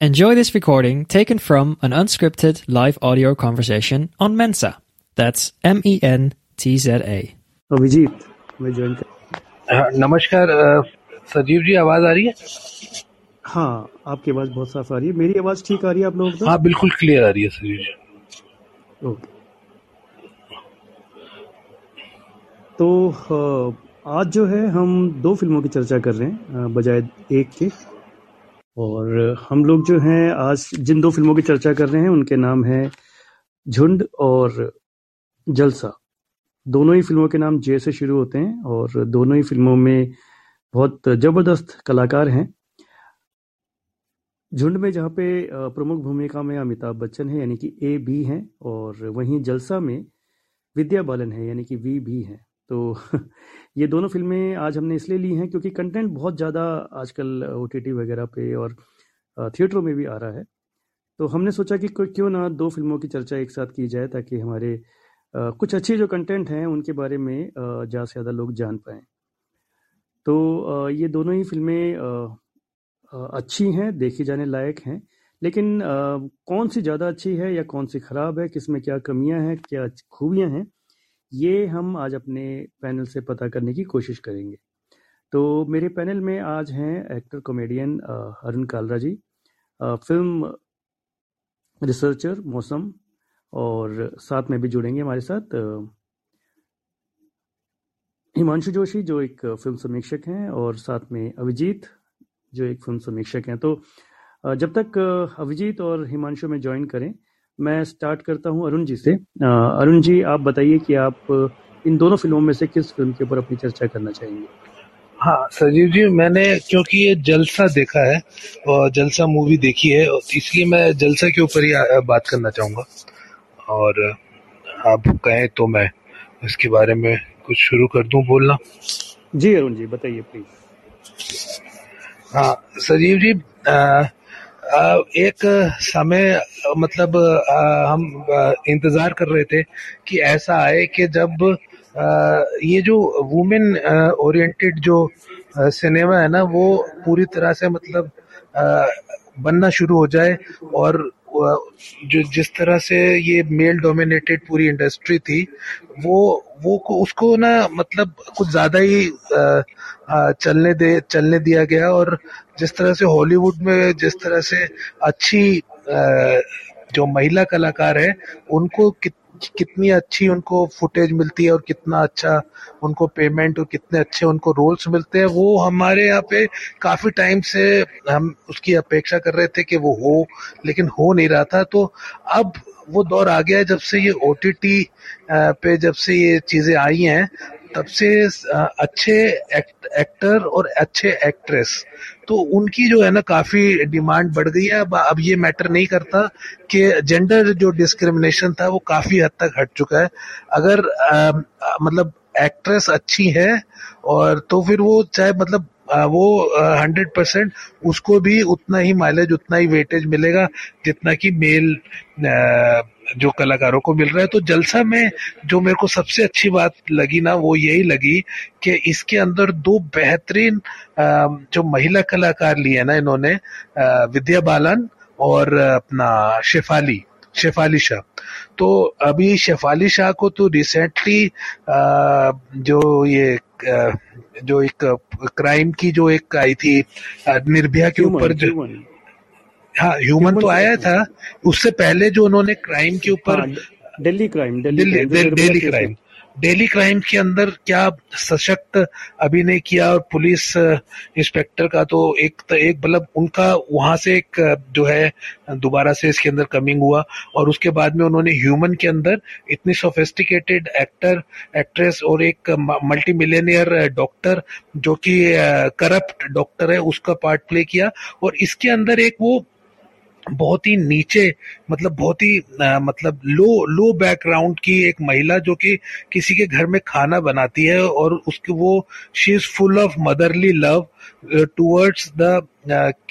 Enjoy this recording taken from an unscripted live audio conversation on Mensa. That's M E N T Z A. Abhijit मैं join कर हाँ, नमस्कार अ, सजीव जी आवाज़ आ रही है? हाँ आपकी आवाज़ बहुत साफ़ आ रही है। मेरी आवाज़ ठीक आ रही है आप लोगों को हाँ बिल्कुल क्लियर आ रही है सजीव जी। ओके तो अ, आज जो है हम दो फ़िल्मों की चर्चा कर रहे हैं अ, बजाय एक के। और हम लोग जो हैं, आज जिन दो फ़िल्मों की चर्चा कर रहे हैं, उनके नाम है झुंड और जलसा। दोनों ही फ़िल्मों के नाम जे से शुरू होते हैं और दोनों ही फ़िल्मों में बहुत ज़बरदस्त कलाकार हैं। झुंड में जहाँ पे प्रमुख भूमिका में अमिताभ बच्चन है, यानी कि ए बी हैं, और वहीं जलसा में विद्या बालन है, यानी कि वी भी हैं। तो ये दोनों फ़िल्में आज हमने इसलिए ली हैं क्योंकि कंटेंट बहुत ज़्यादा आजकल ओटीटी वगैरह पे और थिएटरों में भी आ रहा है। तो हमने सोचा कि क्यों ना दो फ़िल्मों की चर्चा एक साथ की जाए ताकि हमारे कुछ अच्छे जो कंटेंट हैं उनके बारे में ज़्यादा से ज़्यादा लोग जान पाएँ। तो ये दोनों ही फ़िल्में अच्छी हैं, देखी जाने लायक हैं। लेकिन कौन सी ज़्यादा अच्छी है या कौन सी ख़राब है, किसमें क्या कमियाँ हैं, क्या खूबियाँ हैं ये हम आज अपने पैनल से पता करने की कोशिश करेंगे। तो मेरे पैनल में आज हैं actor comedian Arun Kalra ji film researcher Mausam, और साथ में भी जुड़ेंगे हमारे साथ हिमांशु जोशी, जो एक फ़िल्म समीक्षक हैं, और साथ में अभिजीत, जो एक फ़िल्म समीक्षक हैं। तो जब तक अभिजीत और हिमांशु में ज्वाइन करें मैं स्टार्ट करता हूँ अरुण जी से। अरुण जी आप बताइए कि आप इन दोनों फ़िल्मों में से किस फ़िल्म के ऊपर अपनी चर्चा करना चाहेंगे? हाँ सजीव जी मैंने क्योंकि ये जलसा देखा है और जलसा मूवी देखी है इसलिए मैं जलसा के ऊपर ही बात करना चाहूँगा। और आप कहें तो मैं इसके बारे में कुछ शुरू कर दूँ बोलना? जी अरुण जी बताइए प्लीज़ हाँ सजीव जी अ, एक समय मतलब हम इंतज़ार कर रहे थे कि ऐसा आए कि जब ये जो वुमेन ओरिएंटेड जो सिनेमा है ना, वो पूरी तरह से मतलब बनना शुरू हो जाए और जो जिस तरह से ये मेल डोमिनेटेड पूरी इंडस्ट्री थी वो वो उसको ना मतलब कुछ ज़्यादा ही चलने दे चलने दिया गया और जिस तरह से हॉलीवुड में जिस तरह से अच्छी जो महिला कलाकार है उनको कित, कितनी अच्छी उनको फुटेज मिलती है और कितना अच्छा उनको पेमेंट और कितने अच्छे उनको रोल्स मिलते हैं वो हमारे यहाँ पे काफ़ी टाइम से हम उसकी अपेक्षा कर रहे थे कि वो हो लेकिन हो नहीं रहा था। तो अब वो दौर आ गया है जब से ये ओटीटी पे जब से ये चीज़ें आई हैं तब से अच्छे एक्ट, एक्टर और अच्छे एक्ट्रेस तो उनकी जो है ना काफ़ी डिमांड बढ़ गई है। अब अब ये मैटर नहीं करता कि जेंडर जो डिस्क्रिमिनेशन था वो काफ़ी हद तक हट चुका है। अगर आ, मतलब एक्ट्रेस अच्छी है और तो फिर वो चाहे मतलब वो हंड्रेड परसेंट उसको भी उतना ही माइलेज उतना ही वेटेज मिलेगा जितना कि मेल जो कलाकारों को मिल रहा है। तो जलसा में जो मेरे को सबसे अच्छी बात लगी ना, वो यही लगी कि इसके अंदर दो बेहतरीन जो महिला कलाकार लिए ना इन्होंने विद्या बालन और अपना शेफाली। शेफाली शाह। तो अभी शेफाली शाह को तो रिसेंटली जो ये जो एक क्राइम की जो एक आई थी निर्भया के ऊपर जो हाँ ह्यूमन तो आया था। उससे पहले जो उन्होंने क्राइम के ऊपर हाँ, Delhi crime Delhi Delhi crime daily crime के अंदर क्या सशक्त अभिनय किया और पुलिस इंस्पेक्टर का तो एक तो एक मतलब उनका वहाँ से एक जो है, दोबारा से इसके अंदर कमिंग हुआ और उसके बाद में उन्होंने ह्यूमन के अंदर इतनी सोफेस्टिकेटेड एक्टर एक्ट्रेस और एक मल्टी मिलेनियर डॉक्टर जो कि करप्ट डॉक्टर है, उसका पार्ट प्ले किया और इसके अंदर एक वो बहुत ही नीचे मतलब बहुत ही मतलब लो लो बैकग्राउंड की एक महिला जो कि किसी के घर में खाना बनाती है और उसके वो she is full of motherly love towards the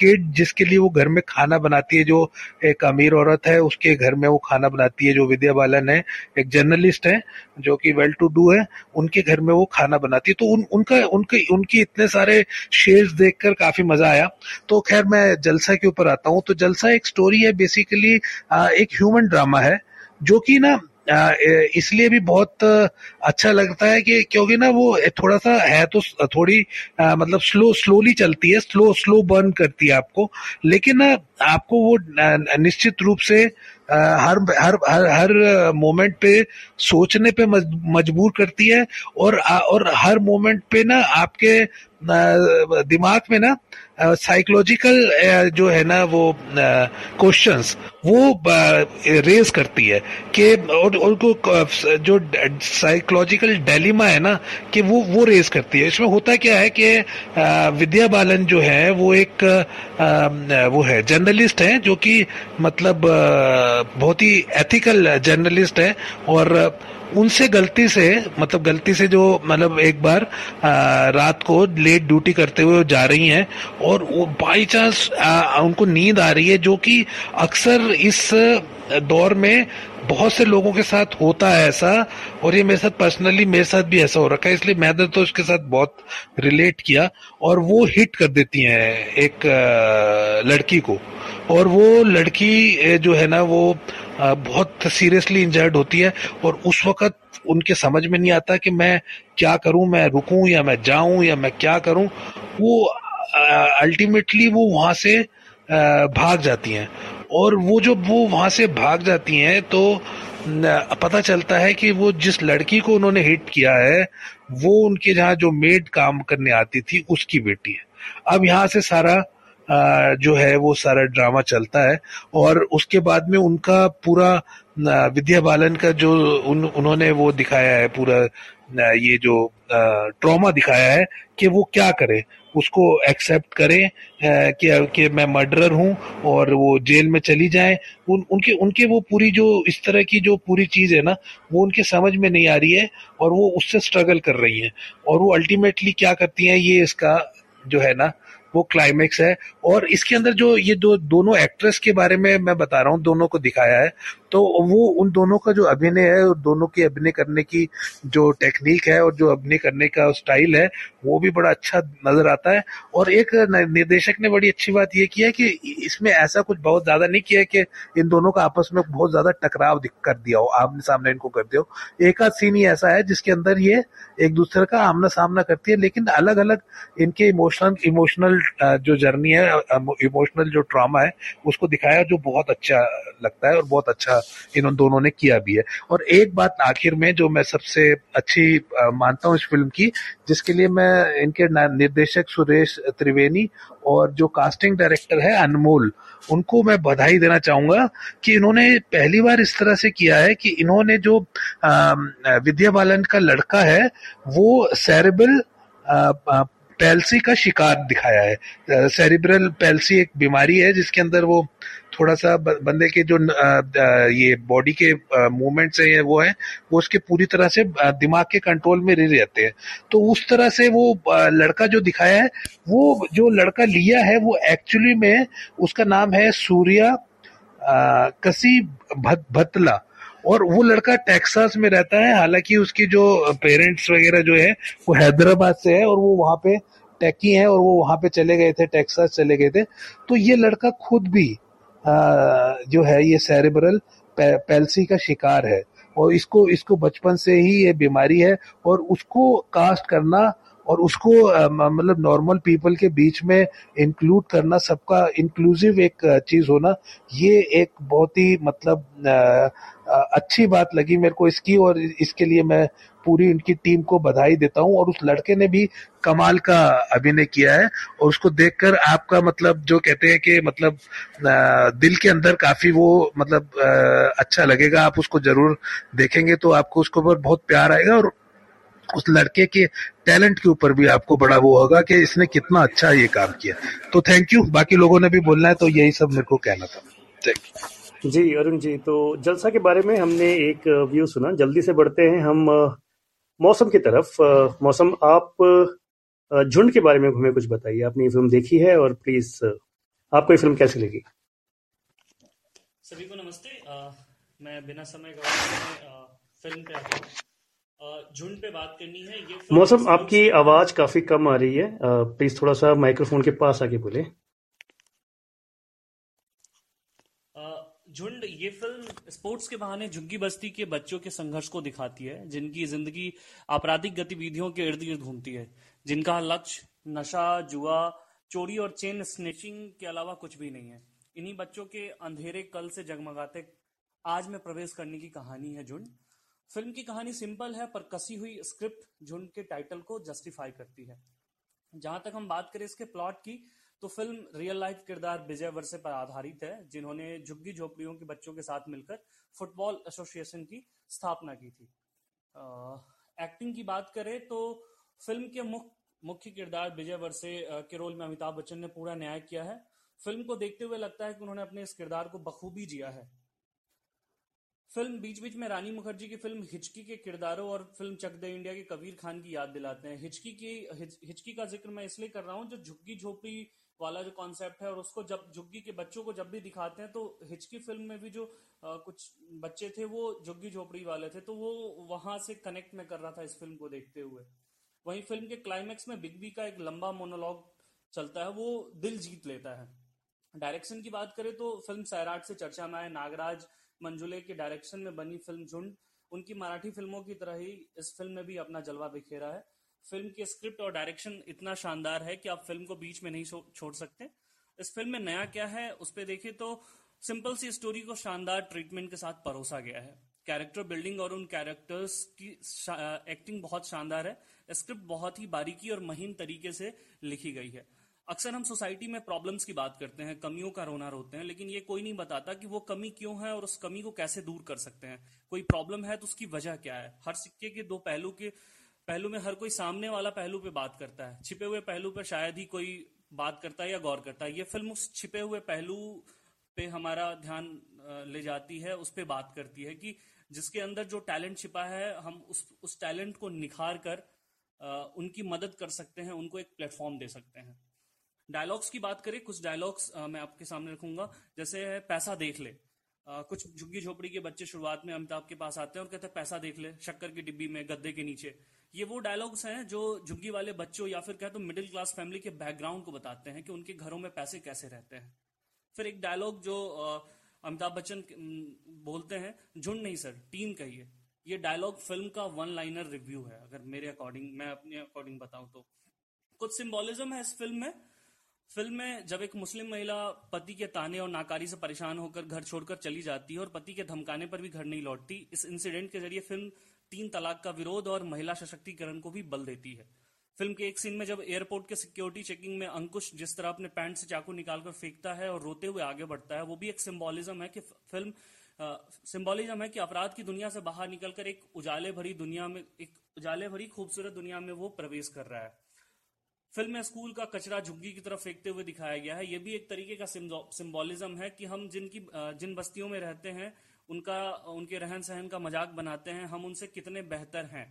kid जिसके लिए वो घर में खाना बनाती है, जो एक अमीर औरत है, उसके घर में वो खाना बनाती है, जो विद्या बालन है, एक जर्नलिस्ट है, जो कि वेल टू डू है, उनके घर में वो खाना बनाती है। तो उन, उनका, उनके, उनकी इतने सारे शेड्स देखकर काफ़ी मज़ा आया। तो खैर, मैं जलसा के ऊपर आता हूँ। तो जलसा एक स्टोरी है बेसिकली एक ह्यूमन ड्रामा है, जो कि ना इसलिए भी बहुत अच्छा लगता है कि क्योंकि ना वो थोड़ा सा है तो थोड़ी मतलब स्लो स्लोली चलती है, स्लो स्लो बर्न करती है आपको। लेकिन आपको वो निश्चित रूप से हर हर हर हर मोमेंट पे सोचने पे मजबूर करती है और और हर मोमेंट पे ना आपके दिमाग में ना साइकोलॉजिकल जो है ना, वो क्वेश्चंस वो रेज करती है कि और उनको जो साइकोलॉजिकल डेलीमा है ना, कि वो वो रेज करती है। इसमें होता क्या है कि विद्या बालन जो है, वो एक वो है जर्नलिस्ट है, जो कि मतलब बहुत ही एथिकल जर्नलिस्ट है और उनसे गलती से मतलब गलती से जो मतलब एक बार आ, रात को लेट ड्यूटी करते हुए जा रही हैं और बाई चांस उनको नींद आ रही है जो कि अक्सर इस दौर में बहुत से लोगों के साथ होता है ऐसा और ये मेरे साथ पर्सनली मेरे साथ भी ऐसा हो रखा है इसलिए मैंने तो उसके साथ बहुत रिलेट किया और वो हिट कर देती हैं एक लड़की को और वो लड़की जो है ना वो बहुत सीरियसली इंजर्ड होती है और उस वक्त उनके समझ में नहीं आता कि मैं क्या करूँ, मैं रुकूं या मैं जाऊँ या मैं क्या करूँ, वो अल्टीमेटली वो वहाँ से भाग जाती हैं। और वो जो, वो वहाँ से भाग जाती हैं तो पता चलता है कि वो जिस लड़की को उन्होंने हिट किया है, वो उनके जहाँ जो मेड काम करने आती थी, उसकी बेटी है। अब यहाँ से सारा जो है वो सारा ड्रामा चलता है और उसके बाद में उनका पूरा विद्या बालन का जो उन, उन्होंने वो दिखाया है पूरा ये जो ट्रॉमा दिखाया है कि वो क्या करे। उसको एक्सेप्ट करें कि कि मैं मर्डरर हूँ और वो जेल में चली जाए। उन उनके उनके वो पूरी जो इस तरह की जो पूरी चीज़ है ना वो उनके समझ में नहीं आ रही है और वो उससे स्ट्रगल कर रही हैं। और वो अल्टीमेटली क्या करती हैं ये इसका जो है ना वो क्लाइमेक्स है। और इसके अंदर जो ये दो, दोनों एक्ट्रेस के बारे में मैं बता रहा हूँ, दोनों को दिखाया है। तो वो, उन दोनों का जो अभिनय है और दोनों के अभिनय करने की जो टेक्निक है और जो अभिनय करने का स्टाइल है, वो भी बड़ा अच्छा नज़र आता है। और एक निर्देशक ने बड़ी अच्छी बात यह की है कि इसमें ऐसा कुछ बहुत ज़्यादा नहीं किया कि इन दोनों का आपस में बहुत ज़्यादा टकराव कर दिया हो, आमने सामने इनको कर दिया हो। एक आध सीन ही ऐसा है जिसके अंदर ये एक दूसरे का आमना सामना करती है, लेकिन अलग अलग इनके इमोशनल इमोशनल जो जर्नी है इमोशनल जो ट्रामा है, उसको दिखाया जो बहुत अच्छा लगता है और बहुत अच्छा इन दोनों ने किया भी है। और एक बात आखिर में जो मैं सबसे अच्छी मानता हूँ इस फ़िल्म की, जिसके लिए मैं इनके निर्देशक सुरेश त्रिवेणी और जो कास्टिंग डायरेक्टर है अनमोल, उनको मैं बधाई देना चाहूँगा कि इन्होंने पहली बार इस तरह से किया है कि इन्होंने जो विद्या बालन का लड़का है, वो सेरेबल पैल्सी का शिकार दिखाया है। सेरिब्रल पैल्सी एक बीमारी है जिसके अंदर वो थोड़ा सा बंदे के जो ये बॉडी के मूवमेंट्स है वो है वो उसके पूरी तरह से दिमाग के कंट्रोल में रह जाते हैं। तो उस तरह से वो लड़का जो दिखाया है वो जो लड़का लिया है वो एक्चुअली में उसका नाम है सूर्या कसी भत, भतला। और वो लड़का टेक्सास में रहता है हालाँकि उसकी जो पेरेंट्स वगैरह जो है वो हैदराबाद से है और वो वहाँ पे टेकी है और वो वहाँ पे चले गए थे टेक्सास चले गए थे। तो ये लड़का खुद भी आ, जो है ये सेरेब्रल पैल्सी का शिकार है। और इसको इसको बचपन से ही ये बीमारी है और उसको कास्ट करना और उसको मतलब नॉर्मल पीपल के बीच में इंक्लूड करना सबका इंक्लूसिव एक चीज़ होना, ये एक बहुत ही मतलब अच्छी बात लगी मेरे को इसकी और इसके लिए मैं पूरी उनकी टीम को बधाई देता हूँ और उस लड़के ने भी कमाल का अभिनय किया है और उसको देखकर आपका मतलब जो कहते हैं कि मतलब दिल के अंदर काफ़ी वो मतलब अच्छा लगेगा। आप उसको ज़रूर देखेंगे तो आपको उसके ऊपर बहुत प्यार आएगा और उस लड़के के टैलेंट के ऊपर भी आपको बड़ा वो होगा कि इसने कितना अच्छा ये काम किया। तो थैंक यू बाकी लोगों ने भी बोलना है तो यही सब मेरे को कहना था। थैंक यू जी अरुण जी तो जलसा के बारे में हमने एक व्यू सुना। जल्दी से बढ़ते हैं हम मौसम की तरफ़। मौसम आप झुंड के बारे में हमें कुछ बताइए। आपने ये फ़िल्म देखी है और प्लीज़ आपको ये फ़िल्म कैसी लगी? सभी को नमस्ते। आ, मैं बिना समय गवाए फ़िल्म पे आता हूँ। झुंड पे बात करनी है ये मौसम आपकी आवाज़ काफ़ी कम आ रही है। प्लीज़ थोड़ा सा माइक्रोफोन के पास आके बोले। झुंड ये फ़िल्म स्पोर्ट्स के बहाने झुग्गी बस्ती के बच्चों के संघर्ष को दिखाती है जिनकी ज़िंदगी आपराधिक गतिविधियों के इर्द गिर्द घूमती है। जिनका लक्ष्य नशा जुआ चोरी और चेन स्नेचिंग के अलावा कुछ भी नहीं है। इन्हीं बच्चों के अंधेरे कल से जगमगाते आज में प्रवेश करने की कहानी है झुंड। फ़िल्म की कहानी सिंपल है पर कसी हुई स्क्रिप्ट झुंड के टाइटल को जस्टिफाई करती है। जहाँ तक हम बात करें इसके प्लॉट की तो फ़िल्म रियल लाइफ किरदार विजय वर्से पर आधारित है जिन्होंने झुग्गी झोपड़ियों के बच्चों के साथ मिलकर फुटबॉल एसोसिएशन की स्थापना की थी। आ, एक्टिंग की बात करें तो फ़िल्म के मुख्य मुख्य किरदार विजय वर्षे के रोल में अमिताभ बच्चन ने पूरा न्याय किया है। फ़िल्म को देखते हुए लगता है कि उन्होंने अपने इस किरदार को बखूबी जिया है। फ़िल्म बीच बीच में रानी मुखर्जी की फ़िल्म हिचकी के किरदारों और फ़िल्म चक दे इंडिया के कबीर खान की याद दिलाते हैं। हिचकी की हिच, हिचकी का ज़िक्र मैं इसलिए कर रहा हूँ जो झुग्गी झोपड़ी वाला जो कॉन्सेप्ट है और उसको जब झुग्गी के बच्चों को जब भी दिखाते हैं तो हिचकी फ़िल्म में भी जो आ, कुछ बच्चे थे वो झुग्गी झोपड़ी वाले थे तो वो वहाँ से कनेक्ट में कर रहा था इस फ़िल्म को देखते हुए। वहीं फ़िल्म के क्लाइमैक्स में बिग बी का एक लंबा मोनोलॉग चलता है वो दिल जीत लेता है। डायरेक्शन की बात करें तो फ़िल्म सैराट से चर्चा में आए नागराज मंजुले के डायरेक्शन में बनी फ़िल्म झुंड, उनकी मराठी फ़िल्मों की तरह ही इस फ़िल्म में भी अपना जलवा बिखेरा है। फ़िल्म की स्क्रिप्ट और डायरेक्शन इतना शानदार है कि आप फ़िल्म को बीच में नहीं छोड़ सकते। इस फ़िल्म में नया क्या है, उस पर देखें तो सिंपल सी स्टोरी को शानदार ट्रीटमेंट के साथ परोसा गया है। कैरेक्टर बिल्डिंग और उन कैरेक्टर्स की एक्टिंग बहुत शानदार है। स्क्रिप्ट बहुत ही बारीकी और महीन तरीके से लिखी गई है। अक्सर हम सोसाइटी में प्रॉब्लम्स की बात करते हैं, कमियों का रोना रोते हैं, लेकिन ये कोई नहीं बताता कि वो कमी क्यों है और उस कमी को कैसे दूर कर सकते हैं। कोई प्रॉब्लम है तो उसकी वजह क्या है? हर सिक्के के दो पहलू के, पहलू में हर कोई सामने वाला पहलू पे बात करता है। छिपे हुए पहलू पर शायद ही कोई बात करता है या गौर करता है। ये फ़िल्म उस छिपे हुए पहलू पे हमारा ध्यान ले जाती है, उस पर बात करती है कि जिसके अंदर जो टैलेंट छिपा है, हम उस उस टैलेंट को निखार कर उनकी मदद कर सकते हैं, उनको एक प्लेटफॉर्म दे सकते हैं। डायलॉग्स की बात करें कुछ डायलॉग्स मैं आपके सामने रखूँगा। जैसे है पैसा देख ले। आ, कुछ झुग्गी झोपड़ी के बच्चे शुरुआत में अमिताभ के पास आते हैं और कहते हैं पैसा देख ले शक्कर की डिब्बी में गद्दे के नीचे। ये वो डायलॉग्स हैं जो झुग्गी वाले बच्चों या फिर कहते तो मिडिल क्लास फैमिली के बैकग्राउंड को बताते हैं कि उनके घरों में पैसे कैसे रहते हैं। फिर एक डायलॉग जो अमिताभ बच्चन बोलते हैं झुंड नहीं सर टीम कहिए। ये डायलॉग फ़िल्म का वन लाइनर रिव्यू है अगर मेरे अकॉर्डिंग मैं अपने अकॉर्डिंग बताऊँ तो। कुछ सिंबोलिज्म है इस फ़िल्म में फ़िल्म में जब एक मुस्लिम महिला पति के ताने और नाकारी से परेशान होकर घर छोड़कर चली जाती है और पति के धमकाने पर भी घर नहीं लौटती, इस इंसिडेंट के ज़रिए फ़िल्म तीन तलाक का विरोध और महिला सशक्तिकरण को भी बल देती है। फ़िल्म के एक सीन में जब एयरपोर्ट के सिक्योरिटी चेकिंग में अंकुश जिस तरह अपने पैंट से चाकू निकालकर फेंकता है और रोते हुए आगे बढ़ता है, वो भी एक सिंबोलिज्म है कि फ़िल्म सिंबोलिज्म है कि अपराध की दुनिया से बाहर निकलकर एक उजाले भरी दुनिया में, एक उजाले भरी खूबसूरत दुनिया में वो प्रवेश कर रहा है। फ़िल्म में स्कूल का कचरा झुग्गी की तरफ़ फेंकते हुए दिखाया गया है। ये भी एक तरीके का सिंबोलिज्म है कि हम जिनकी जिन बस्तियों में रहते हैं, उनका, उनके रहन सहन का मज़ाक बनाते हैं, हम उनसे कितने बेहतर हैं।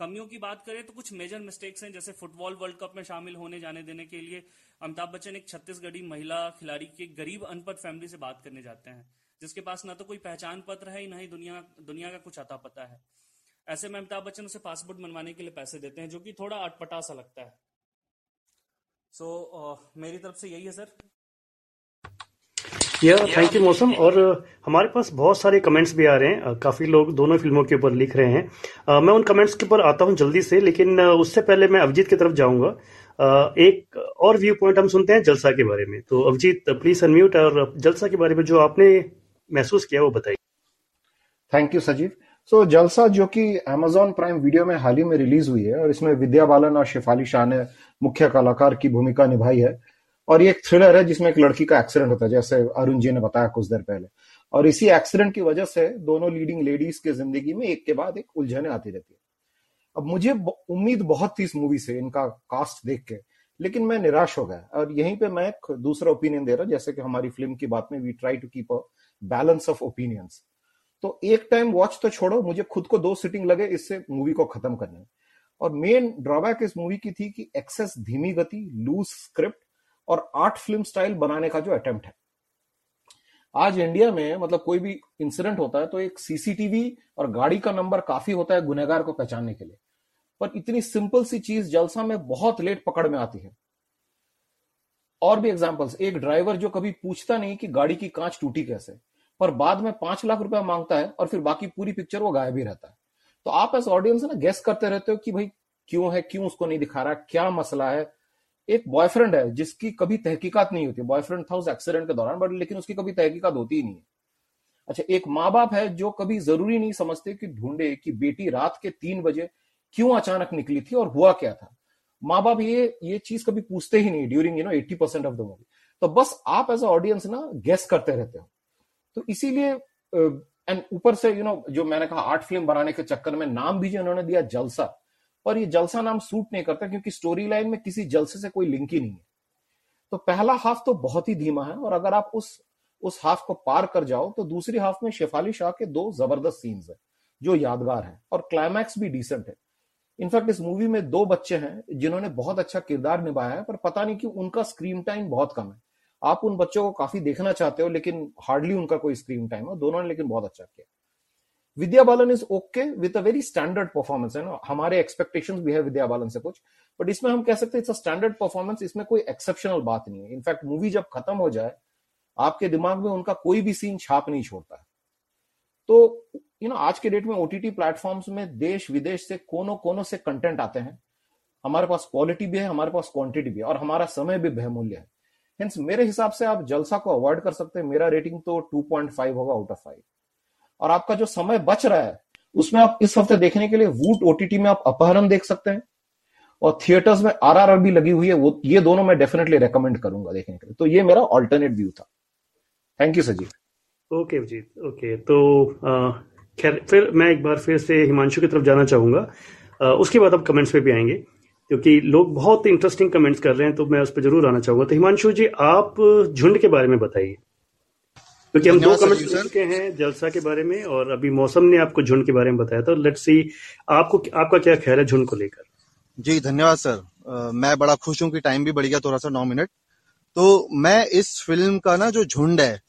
कमियों की बात करें तो कुछ मेजर मिस्टेक्स हैं, जैसे फुटबॉल वर्ल्ड कप में शामिल होने जाने देने के लिए अमिताभ बच्चन एक छत्तीसगढ़ी महिला खिलाड़ी के गरीब अनपढ़ फैमिली से बात करने जाते हैं, जिसके पास ना तो कोई पहचान पत्र है, ना ही दुनिया दुनिया का कुछ अता पता है। ऐसे में अमिताभ बच्चन उसे पासपोर्ट बनवाने के लिए पैसे देते हैं, जो कि थोड़ा अटपटा सा लगता है। सो so, uh, मेरी तरफ़ से यही है सर या थैंक यू मौसम और हमारे पास बहुत सारे कमेंट्स भी आ रहे हैं. काफ़ी लोग दोनों फ़िल्मों के ऊपर लिख रहे हैं. मैं उन कमेंट्स के ऊपर आता हूँ जल्दी से लेकिन उससे पहले मैं अभिजीत की तरफ़ जाऊँगा. एक और व्यू पॉइंट हम सुनते हैं जलसा के बारे में. तो अभिजीत प्लीज़ अनम्यूट और जलसा के बारे में जो आपने महसूस किया वो बताइए. थैंक यू सजीव सो so, जलसा जो कि अमेजोन प्राइम वीडियो में हाल ही में रिलीज़ हुई है और इसमें विद्या बालन और शेफाली शाह ने मुख्य कलाकार की भूमिका निभाई है। और ये एक थ्रिलर है जिसमें एक लड़की का एक्सीडेंट होता है जैसे अरुण जी ने बताया कुछ देर पहले। और इसी एक्सीडेंट की वजह से दोनों लीडिंग लेडीज़ के ज़िंदगी में एक के बाद एक उलझने आती रहती है। अब मुझे उम्मीद बहुत थी इस मूवी से इनका कास्ट देख के लेकिन मैं निराश हो गया। और यहीं पे मैं एक दूसरा ओपिनियन दे रहा जैसे कि हमारी फ़िल्म की बात में we try to keep a balance of opinions तो एक टाइम वॉच तो छोड़ो, मुझे खुद को दो सिटिंग लगे, इससे मूवी को खत्म करने और मेन ड्रॉबैक इस मूवी की थी कि एक्सेस धीमी गति लूज स्क्रिप्ट और आर्ट फ़िल्म स्टाइल बनाने का जो अटेम्प्ट है। आज इंडिया में मतलब कोई भी इंसिडेंट होता है तो एक सीसीटीवी और गाड़ी का नंबर काफ़ी होता है गुनहगार को पहचानने के लिए। पर इतनी सिंपल सी चीज़ जलसा में बहुत लेट पकड़ में आती है। और भी एग्जाम्पल्स एक ड्राइवर जो कभी पूछता नहीं कि गाड़ी की कांच टूटी कैसे। पर बाद में पाँच लाख रुपया माँगता है और फिर बाकी पूरी पिक्चर वो गायब ही रहता है। तो आप एस ऑडियंस ना गेस करते रहते हो कि भाई, क्यों है, क्यों उसको नहीं दिखा रहा, क्या मसला है? एक बॉयफ्रेंड है जिसकी कभी तहकीकात नहीं होती। बॉयफ्रेंड था उस एक्सीडेंट के दौरान बट लेकिन उसकी कभी तहकीकात होती ही नहीं है। अच्छा एक माँ बाप है जो कभी ज़रूरी नहीं समझते कि ढूंढे कि बेटी रात के तीन बजे क्यों अचानक निकली थी और हुआ क्या था। माँ बाप ये ये चीज़ कभी पूछते ही नहीं during you know eighty percent of the movie तो बस आप एज ऑडियंस ना गेस करते रहते हो। तो इसीलिए एंड ऊपर से यू you नो know, जो मैंने कहा आर्ट फ़िल्म बनाने के चक्कर में नाम भी जो उन्होंने दिया जलसा और ये जलसा नाम सूट नहीं करता क्योंकि स्टोरी लाइन में किसी जलसे से कोई लिंक ही नहीं है। तो पहला हाफ़ तो बहुत ही धीमा है और अगर आप उस उस हाफ़ को पार कर जाओ तो दूसरी हाफ़ में शेफाली शाह के दो ज़बरदस्त सीन्स है जो यादगार है और क्लाइमैक्स भी डिसेंट है। इनफैक्ट इस मूवी में दो बच्चे हैं जिन्होंने बहुत अच्छा किरदार निभाया है पर पता नहीं कि उनका स्क्रीन टाइम बहुत कम है। आप उन बच्चों को काफ़ी देखना चाहते हो, लेकिन हार्डली उनका कोई स्क्रीन टाइम है। दोनों ने लेकिन बहुत अच्छा किया। Vidya Balan is okay with a very standard performance है ना? हमारे एक्सपेक्टेशंस भी है विद्या बालन से कुछ बट इसमें हम कह सकते हैं इट्स अ स्टैंडर्ड परफॉर्मेंस इसमें कोई एक्सेप्शनल बात नहीं है। इनफैक्ट मूवी जब खत्म हो जाए, आपके दिमाग में उनका कोई भी सीन छाप नहीं छोड़ता। है तो यू नो आज के डेट में ओटीटी प्लेटफॉर्म्स में देश, विदेश से कोनों कोनों से कंटेंट आते हैं। हमारे पास क्वालिटी भी है, हमारे पास क्वांटिटी भी है, और हमारा समय भी बहुमूल्य है। हेंस मेरे हिसाब से आप जलसा को अवॉइड कर सकते हैं। मेरा रेटिंग तो 2.5 होगा आउट ऑफ़ 5 और आपका जो समय बच रहा है, उसमें आप इस हफ़्ते देखने के लिए वूट ओटीटी में आप अपहरण देख सकते हैं। और थिएटर्स में आरआरआर भी लगी हुई है, वो, ये दोनों मैं डेफिनेटली रेकमेंड करूँगा देखने के लिए। तो ये मेरा ऑल्टरनेट व्यू था। Thank you Sajeev okay Abhijeet okay तो खैर, फिर मैं एक बार फिर से हिमांशु की तरफ़ जाना चाहूँगा। उसके बाद अब कमेंट्स पे भी आएँगे। क्योंकि लोग बहुत इंटरेस्टिंग कमेंट्स कर रहे हैं तो मैं उस पर ज़रूर आना चाहूँगा। तो हिमांशु जी आप झुंड के बारे में बताइए। क्योंकि हम दो कमेंट कर चुके हैं जलसा के बारे में और अभी मौसम ने आपको झुंड के बारे में बताया था। लेट्स सी आपको आपका क्या ख्याल है झुंड को लेकर? जी धन्यवाद सर। आ, मैं बड़ा खुश हूँ कि टाइम भी बढ़ गया थोड़ा सा नौ मिनट तो मैं इस फ़िल्म का ना जो झुंड है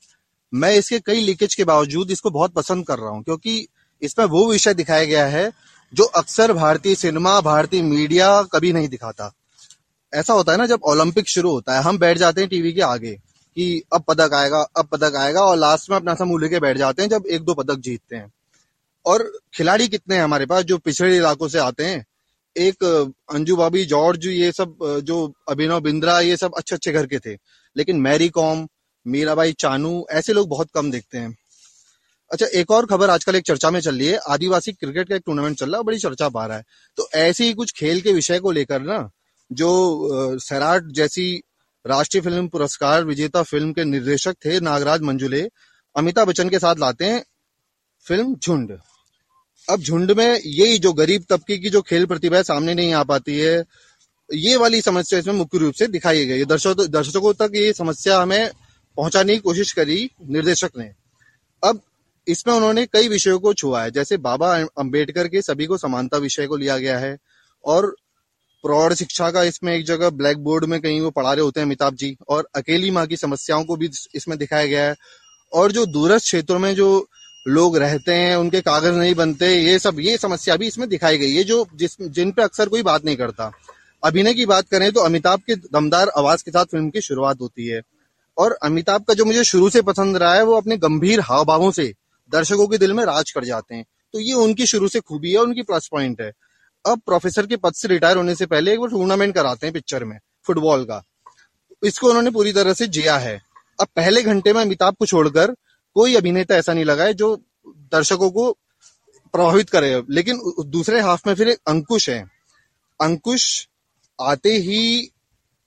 मैं इसके कई लीकेज के बावजूद इसको बहुत पसंद कर रहा हूँ क्योंकि इसमें वो विषय दिखाया गया है जो अक्सर भारतीय सिनेमा, भारतीय मीडिया कभी नहीं दिखाता। ऐसा होता है ना, जब ओलंपिक शुरू होता है, हम बैठ जाते हैं टीवी के आगे कि अब पदक आएगा, अब पदक आएगा और लास्ट में अपना समूह लेके बैठ जाते हैं जब एक दो पदक जीतते हैं। और खिलाड़ी कितने हैं हमारे पास जो पिछड़े इलाकों से आते हैं? एक, अंजू बाबी, जॉर्ज, ये सब, जो अभिनव बिंद्रा, ये सब अच्छे अच्छे घर के थे। लेकिन मैरी कॉम मीराबाई चानू, ऐसे लोग बहुत कम देखते हैं। अच्छा एक और खबर आजकल एक चर्चा में चल रही है। आदिवासी क्रिकेट का एक टूर्नामेंट चल रहा है, बड़ी चर्चा पा रहा है। तो ऐसे ही कुछ खेल के विषय को लेकर ना, जो सैराट जैसी राष्ट्रीय फ़िल्म पुरस्कार विजेता फ़िल्म के निर्देशक थे नागराज मंजुले, अमिताभ बच्चन के साथ लाते हैं फ़िल्म झुंड। अब झुंड में यही जो गरीब तबके की जो खेल प्रतिभा सामने नहीं आ पाती है, ये वाली समस्या इसमें मुख्य रूप से दिखाई गई दर्शकों दर्शकों तक ये समस्या हमें पहुँचाने की कोशिश करी, निर्देशक ने। अब इसमें उन्होंने कई विषयों को छुआ है, जैसे बाबा अंबेडकर के सभी को समानता विषय को लिया गया है और प्रौढ़ शिक्षा का इसमें एक जगह ब्लैक बोर्ड में कहीं वो पढ़ा रहे होते हैं अमिताभ जी और अकेली माँ की समस्याओं को भी इसमें दिखाया गया है और जो दूरस्थ क्षेत्रों में जो लोग रहते हैं, उनके कागज़ नहीं बनते, ये सब, ये समस्या भी इसमें दिखाई गई है जो जिस, जिन पे अक्सर कोई बात नहीं करता। अभिनय की बात करें तो अमिताभ के दमदार आवाज़ के साथ फ़िल्म की शुरुआत होती है और अमिताभ का जो मुझे शुरू से पसंद रहा है, वो अपने गंभीर हाव भावों से दर्शकों के दिल में राज कर जाते हैं। तो ये उनकी शुरू से खूबी है, उनकी प्लस पॉइंट है। अब प्रोफेसर के पद से रिटायर होने से पहले एक वो टूर्नामेंट कराते हैं पिक्चर में फुटबॉल का। इसको उन्होंने पूरी तरह से जिया है। अब पहले घंटे में अमिताभ को छोड़कर कोई अभिनेता ऐसा नहीं लगा है जो दर्शकों को प्रभावित करे। लेकिन दूसरे हाफ़ में फिर एक अंकुश है। अंकुश आते ही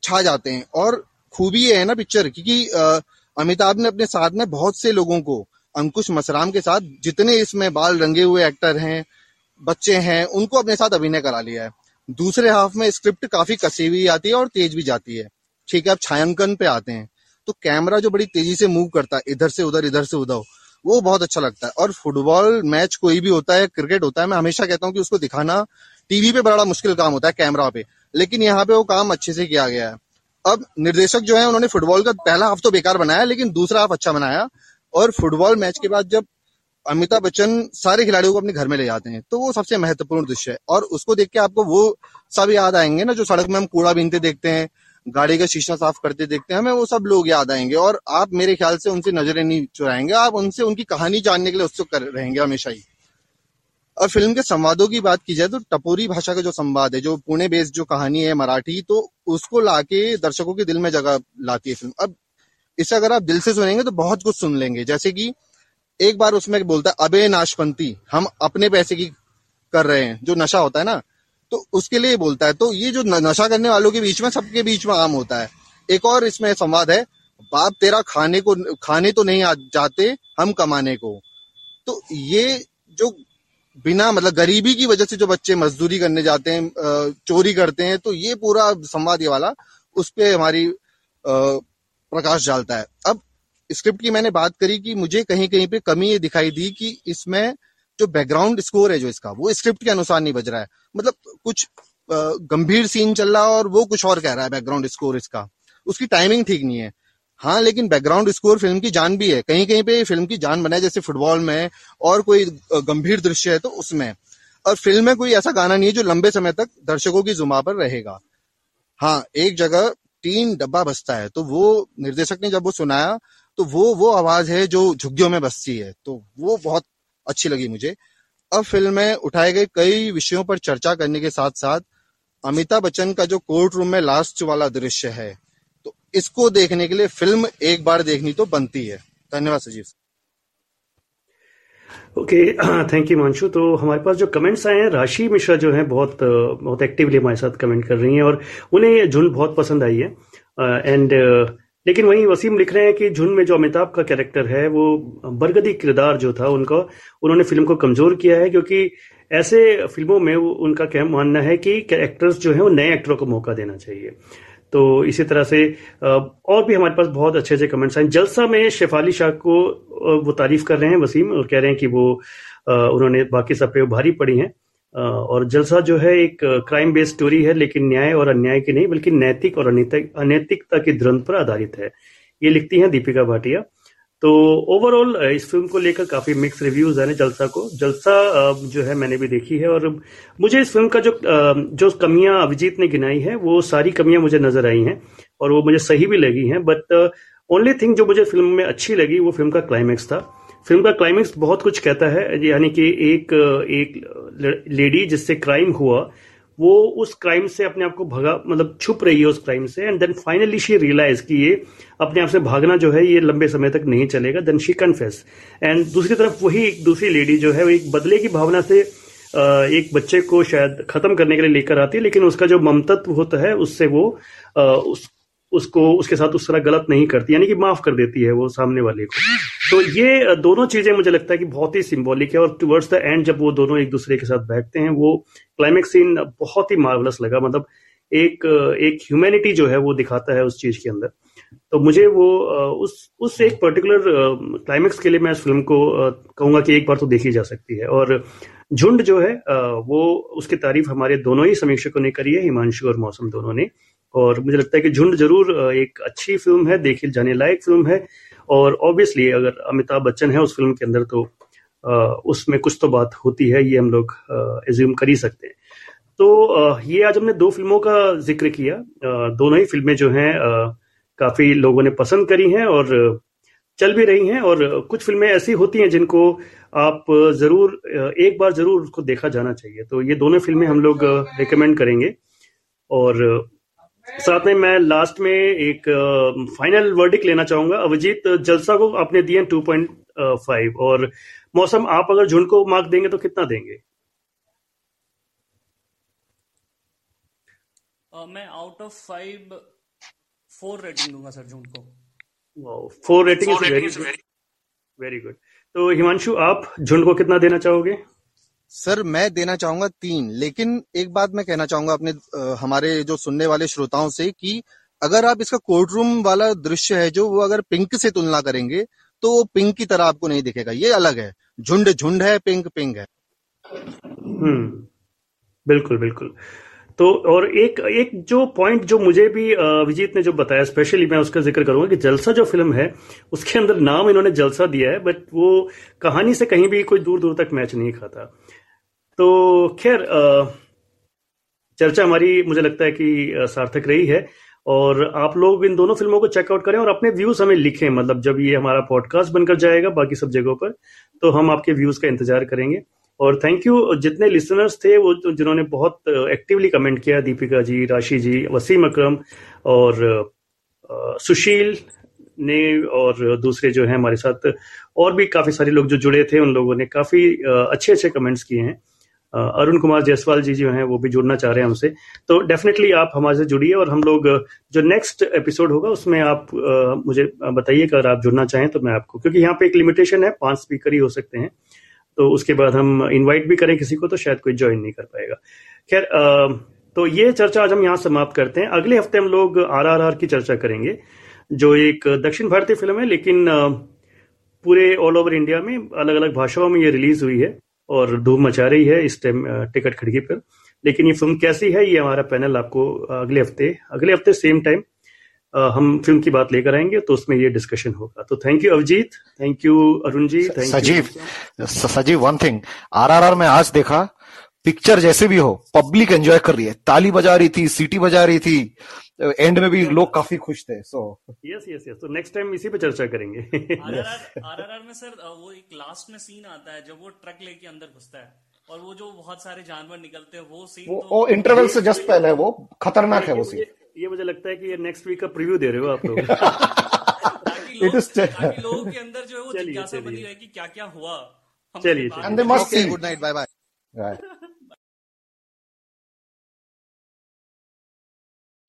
छा जाते हैं। और खूबी है ना पिक्चर क्योंकि अमिताभ ने अपने साथ में बहुत से लोगों को अंकुश मसराम के साथ जितने इसमें बाल रंगे हुए एक्टर हैं, बच्चे हैं, उनको अपने साथ अभिनय करा लिया है। दूसरे हाफ़ में स्क्रिप्ट काफ़ी कसी हुई आती है और तेज भी जाती है। ठीक है अब छायांकन पे आते हैं। तो कैमरा जो बड़ी तेज़ी से मूव करता है, इधर से उधर, इधर से उधर, वो बहुत अच्छा लगता है। और फुटबॉल मैच कोई भी होता है क्रिकेट होता है, मैं हमेशा कहता हूँ कि उसको दिखाना टीवी पे बड़ा मुश्किल काम होता है कैमरा पे। लेकिन यहाँ पे वो काम अच्छे से किया गया है। अब निर्देशक जो है, उन्होंने फुटबॉल का पहला हाफ़ तो बेकार बनाया, लेकिन दूसरा हाफ़ अच्छा बनाया। और फुटबॉल मैच के बाद जब अमिताभ बच्चन सारे खिलाड़ियों को अपने घर में ले जाते हैं तो वो सबसे महत्वपूर्ण दृश्य है। और उसको देख के आपको वो सब याद आएँगे ना, जो सड़क में हम कूड़ा बीनते देखते हैं, गाड़ी का शीशा साफ़ करते देखते हैं, हमें वो सब लोग याद आएँगे। और आप मेरे ख्याल से उनसे नज़रें नहीं चुराएँगे, आप उनसे उनकी कहानी जानने के लिए उत्सुक कर रहेंगे हमेशा ही। और फ़िल्म के संवादों की बात की जाए तो टपोरी भाषा का जो संवाद है, जो पुणे बेस्ड जो कहानी है मराठी तो उसको लाके दर्शकों के दिल में जगह लाती है फ़िल्म। अब इसे अगर आप दिल से सुनेंगे तो बहुत कुछ सुन लेंगे। जैसे कि एक बार उसमें बोलता है, अबे नाशपंती हम अपने पैसे की कर रहे हैं, जो नशा होता है ना। तो उसके लिए बोलता है तो ये जो नशा करने वालों के बीच में, सबके बीच में आम होता है। एक और इसमें संवाद है, बाप तेरा खाने को, खाने तो नहीं जाते हम कमाने को। तो ये जो बिना मतलब गरीबी की वजह से जो बच्चे मजदूरी करने जाते हैं चोरी करते हैं तो ये पूरा संवाद ये वाला, उस पर हमारी प्रकाश डालता है। अब स्क्रिप्ट की मैंने बात करी कि मुझे कहीं कहीं पे कमी ये दिखाई दी कि इसमें जो बैकग्राउंड स्कोर है जो इसका, वो स्क्रिप्ट के अनुसार नहीं बज रहा है। मतलब कुछ गंभीर सीन चल रहा है और वो कुछ और कह रहा है बैकग्राउंड स्कोर इसका। उसकी टाइमिंग ठीक नहीं है। हाँ लेकिन बैकग्राउंड स्कोर फ़िल्म की जान भी है। कहीं कहीं पे फ़िल्म की जान बनाए जैसे फुटबॉल में और कोई गंभीर दृश्य है तो उसमें। और फ़िल्म में कोई ऐसा गाना नहीं है जो लंबे समय तक दर्शकों की जुमा पर रहेगा। हाँ एक जगह तीन डब्बा बसता है तो वो निर्देशक ने जब वो सुनाया तो वो वो आवाज़ है जो झुग्गियों में बसती है तो वो बहुत अच्छी लगी मुझे। अब फ़िल्म में उठाए गए कई विषयों पर चर्चा करने के साथ साथ अमिताभ बच्चन का जो कोर्ट रूम में लास्ट वाला दृश्य है तो इसको देखने के लिए फ़िल्म एक बार देखनी तो बनती है। धन्यवाद सजीव ओके थैंक यू मानशु तो हमारे पास जो कमेंट्स आए हैं राशि मिश्रा जो है बहुत बहुत एक्टिवली हमारे साथ कमेंट कर रही हैं और उन्हें झुंड बहुत पसंद आई है। एंड uh, लेकिन वहीं वसीम लिख रहे हैं कि झुंड में जो अमिताभ का कैरेक्टर है वो बरगदी किरदार जो था उनका उन्होंने फ़िल्म को कमज़ोर किया है क्योंकि ऐसे फ़िल्मों में उनका क्या मानना है कि कैरेक्टर्स जो है वो नए एक्टरों को मौका देना चाहिए। तो इसी तरह से और भी हमारे पास बहुत अच्छे अच्छे कमेंट्स आए जलसा में शेफाली शाह को वो तारीफ़ कर रहे हैं, वसीम, और कह रहे हैं कि वो उन्होंने बाकी सब पे भारी पड़ी हैं। और जलसा जो है एक क्राइम बेस्ड स्टोरी है, लेकिन न्याय और अन्याय की नहीं, बल्कि नैतिक और अनैतिकता की ध्रंत पर आधारित है। ये लिखती हैं दीपिका भाटिया। तो ओवरऑल इस फ़िल्म को लेकर काफ़ी मिक्स रिव्यूज़ है जलसा को। जलसा जो है मैंने भी देखी है और मुझे इस फ़िल्म का जो जो कमियाँ अभिजीत ने गिनाई है, वो सारी कमियाँ मुझे नज़र आई हैं और वो मुझे सही भी लगी हैं बट ओनली थिंग जो मुझे फ़िल्म में अच्छी लगी वो फ़िल्म का क्लाइमैक्स था। फ़िल्म का क्लाइमैक्स बहुत कुछ कहता है, यानी कि एक एक लेडी जिससे क्राइम हुआ वो उस क्राइम से अपने आप को भगा मतलब छुप रही है उस क्राइम से and then finally she realise कि ये अपने आप से भागना जो है, ये लंबे समय तक नहीं चलेगा देन शी कन्फेस एंड दूसरी तरफ़ वही एक दूसरी लेडी जो है, वो एक बदले की भावना से एक बच्चे को शायद खत्म करने के लिए लेकर आती है, लेकिन उसका जो ममतत्व होता है, उससे वो उस उसको, उसके साथ उस तरह गलत नहीं करती, यानी कि माफ़ कर देती है वो सामने वाले को। तो ये दोनों चीज़ें मुझे लगता है कि बहुत ही सिंबॉलिक है और टुवर्ड्स द एंड जब वो दोनों एक दूसरे के साथ बैठते हैं, वो क्लाइमेक्स सीन बहुत ही मार्वलस लगा। मतलब एक एक ह्यूमैनिटी जो है वो दिखाता है उस चीज़ के अंदर। तो मुझे वो उस उस एक पर्टिकुलर क्लाइमेक्स के लिए मैं इस फ़िल्म को कहूँगा कि एक बार तो देखी जा सकती है। और झुंड जो है वो, उसकी तारीफ़ हमारे दोनों ही समीक्षकों ने करी है, हिमांशु और मौसम दोनों ने। और मुझे लगता है कि झुंड ज़रूर एक अच्छी फ़िल्म है, देखी जाने लायक फ़िल्म है। और ऑब्वियसली अगर अमिताभ बच्चन है उस फ़िल्म के अंदर तो उसमें कुछ तो बात होती है, ये हम लोग एज्यूम कर ही सकते हैं। तो ये आज हमने दो फ़िल्मों का ज़िक्र किया। दोनों ही फ़िल्में जो हैं काफ़ी लोगों ने पसंद करी हैं और चल भी रही हैं। और कुछ फ़िल्में ऐसी होती हैं जिनको आप ज़रूर एक बार ज़रूर उसको देखा जाना चाहिए। तो ये दोनों फ़िल्में हम लोग रिकमेंड करेंगे। और साथ में मैं लास्ट में एक फाइनल वर्डिक लेना चाहूँगा। अभिजीत जलसा को आपने दिए टू पॉइंट फाइव और मौसम आप अगर झुंड को मार्क देंगे तो कितना देंगे? uh, मैं out of five four rating दूँगा सर झुंड को। Four rating very very good तो हिमांशु आप झुंड को कितना देना चाहोगे? सर मैं देना चाहूँगा तीन लेकिन एक बात मैं कहना चाहूँगा अपने आ, हमारे जो सुनने वाले श्रोताओं से कि अगर आप इसका कोर्ट रूम वाला दृश्य है जो वो अगर पिंक से तुलना करेंगे तो वो पिंक की तरह आपको नहीं दिखेगा। ये अलग है। झुंड झुंड है पिंक पिंक है। हम्म बिल्कुल बिल्कुल। तो और एक एक जो पॉइंट जो मुझे भी विजीत ने जो बताया स्पेशली मैं उसका ज़िक्र करूँगा कि जलसा जो फ़िल्म है उसके अंदर नाम इन्होंने जलसा दिया है बट वो कहानी से कहीं भी कोई दूर दूर तक मैच नहीं खाता। तो खैर चर्चा हमारी, मुझे लगता है कि सार्थक रही है। और आप लोग इन दोनों फ़िल्मों को चेकआउट करें और अपने व्यूज़ हमें लिखें। मतलब जब ये हमारा पॉडकास्ट बनकर जाएगा बाकी सब जगहों पर तो हम आपके व्यूज़ का इंतज़ार करेंगे। और थैंक यू जितने लिसनर्स थे, वो जिन्होंने बहुत एक्टिवली कमेंट किया, दीपिका जी, राशि जी, वसीम अकरम और सुशील ने और दूसरे जो हैं हमारे साथ और भी काफ़ी सारे लोग जो जुड़े थे, उन लोगों ने काफ़ी अच्छे अच्छे कमेंट्स किए हैं। अरुण कुमार जायसवाल जी जो हैं, वो भी जुड़ना चाह रहे हैं हमसे। तो डेफिनेटली आप हमारे से जुड़िए और हम लोग, जो नेक्स्ट एपिसोड होगा, उसमें आप मुझे बताइए अगर आप जुड़ना चाहें तो मैं आपको, क्योंकि यहाँ पे एक लिमिटेशन है, पाँच स्पीकर ही हो सकते हैं। तो उसके बाद हम इनवाइट भी करें किसी को तो शायद कोई ज्वाइन नहीं कर पाएगा। खैर तो ये चर्चा आज हम यहाँ समाप्त करते हैं। अगले हफ़्ते हम लोग आर की चर्चा करेंगे, जो एक दक्षिण भारतीय फ़िल्म है, लेकिन पूरे ऑल ओवर इंडिया में अलग अलग भाषाओं में ये रिलीज़ हुई है। और धूम मचा रही है इस टाइम टिकट खिड़की पर। लेकिन ये फ़िल्म कैसी है, ये हमारा पैनल आपको अगले हफ़्ते अगले हफ़्ते सेम टाइम हम फ़िल्म की बात लेकर आएँगे तो उसमें ये डिस्कशन होगा। तो thank you Abhijeet thank you Arun ji thank Sajeev Sajeev one thing RRR में आज देखा पिक्चर जैसे भी हो पब्लिक एंजॉय कर रही है। ताली बजा रही थी सीटी बजा रही थी एंड में भी लोग काफ़ी खुश थे सो यस यस यस तो नेक्स्ट टाइम इसी पे चर्चा करेंगे। आरआरआर में सर वो एक लास्ट में सीन आता है जब वो ट्रक लेके अंदर घुसता है और वो जो बहुत सारे जानवर निकलते हैं वो सीन वो, तो, वो इंटरवल से जस्ट पहले है वो खतरनाक है वो सीन ये मुझे लगता है कि ये नेक्स्ट वीक का प्रीव्यू दे रहे हो आप लोग। इट इज़ लोगों के अंदर जो है वो जिज्ञासा बनी रहे कि क्या क्या हुआ चलिए and they must see good night bye bye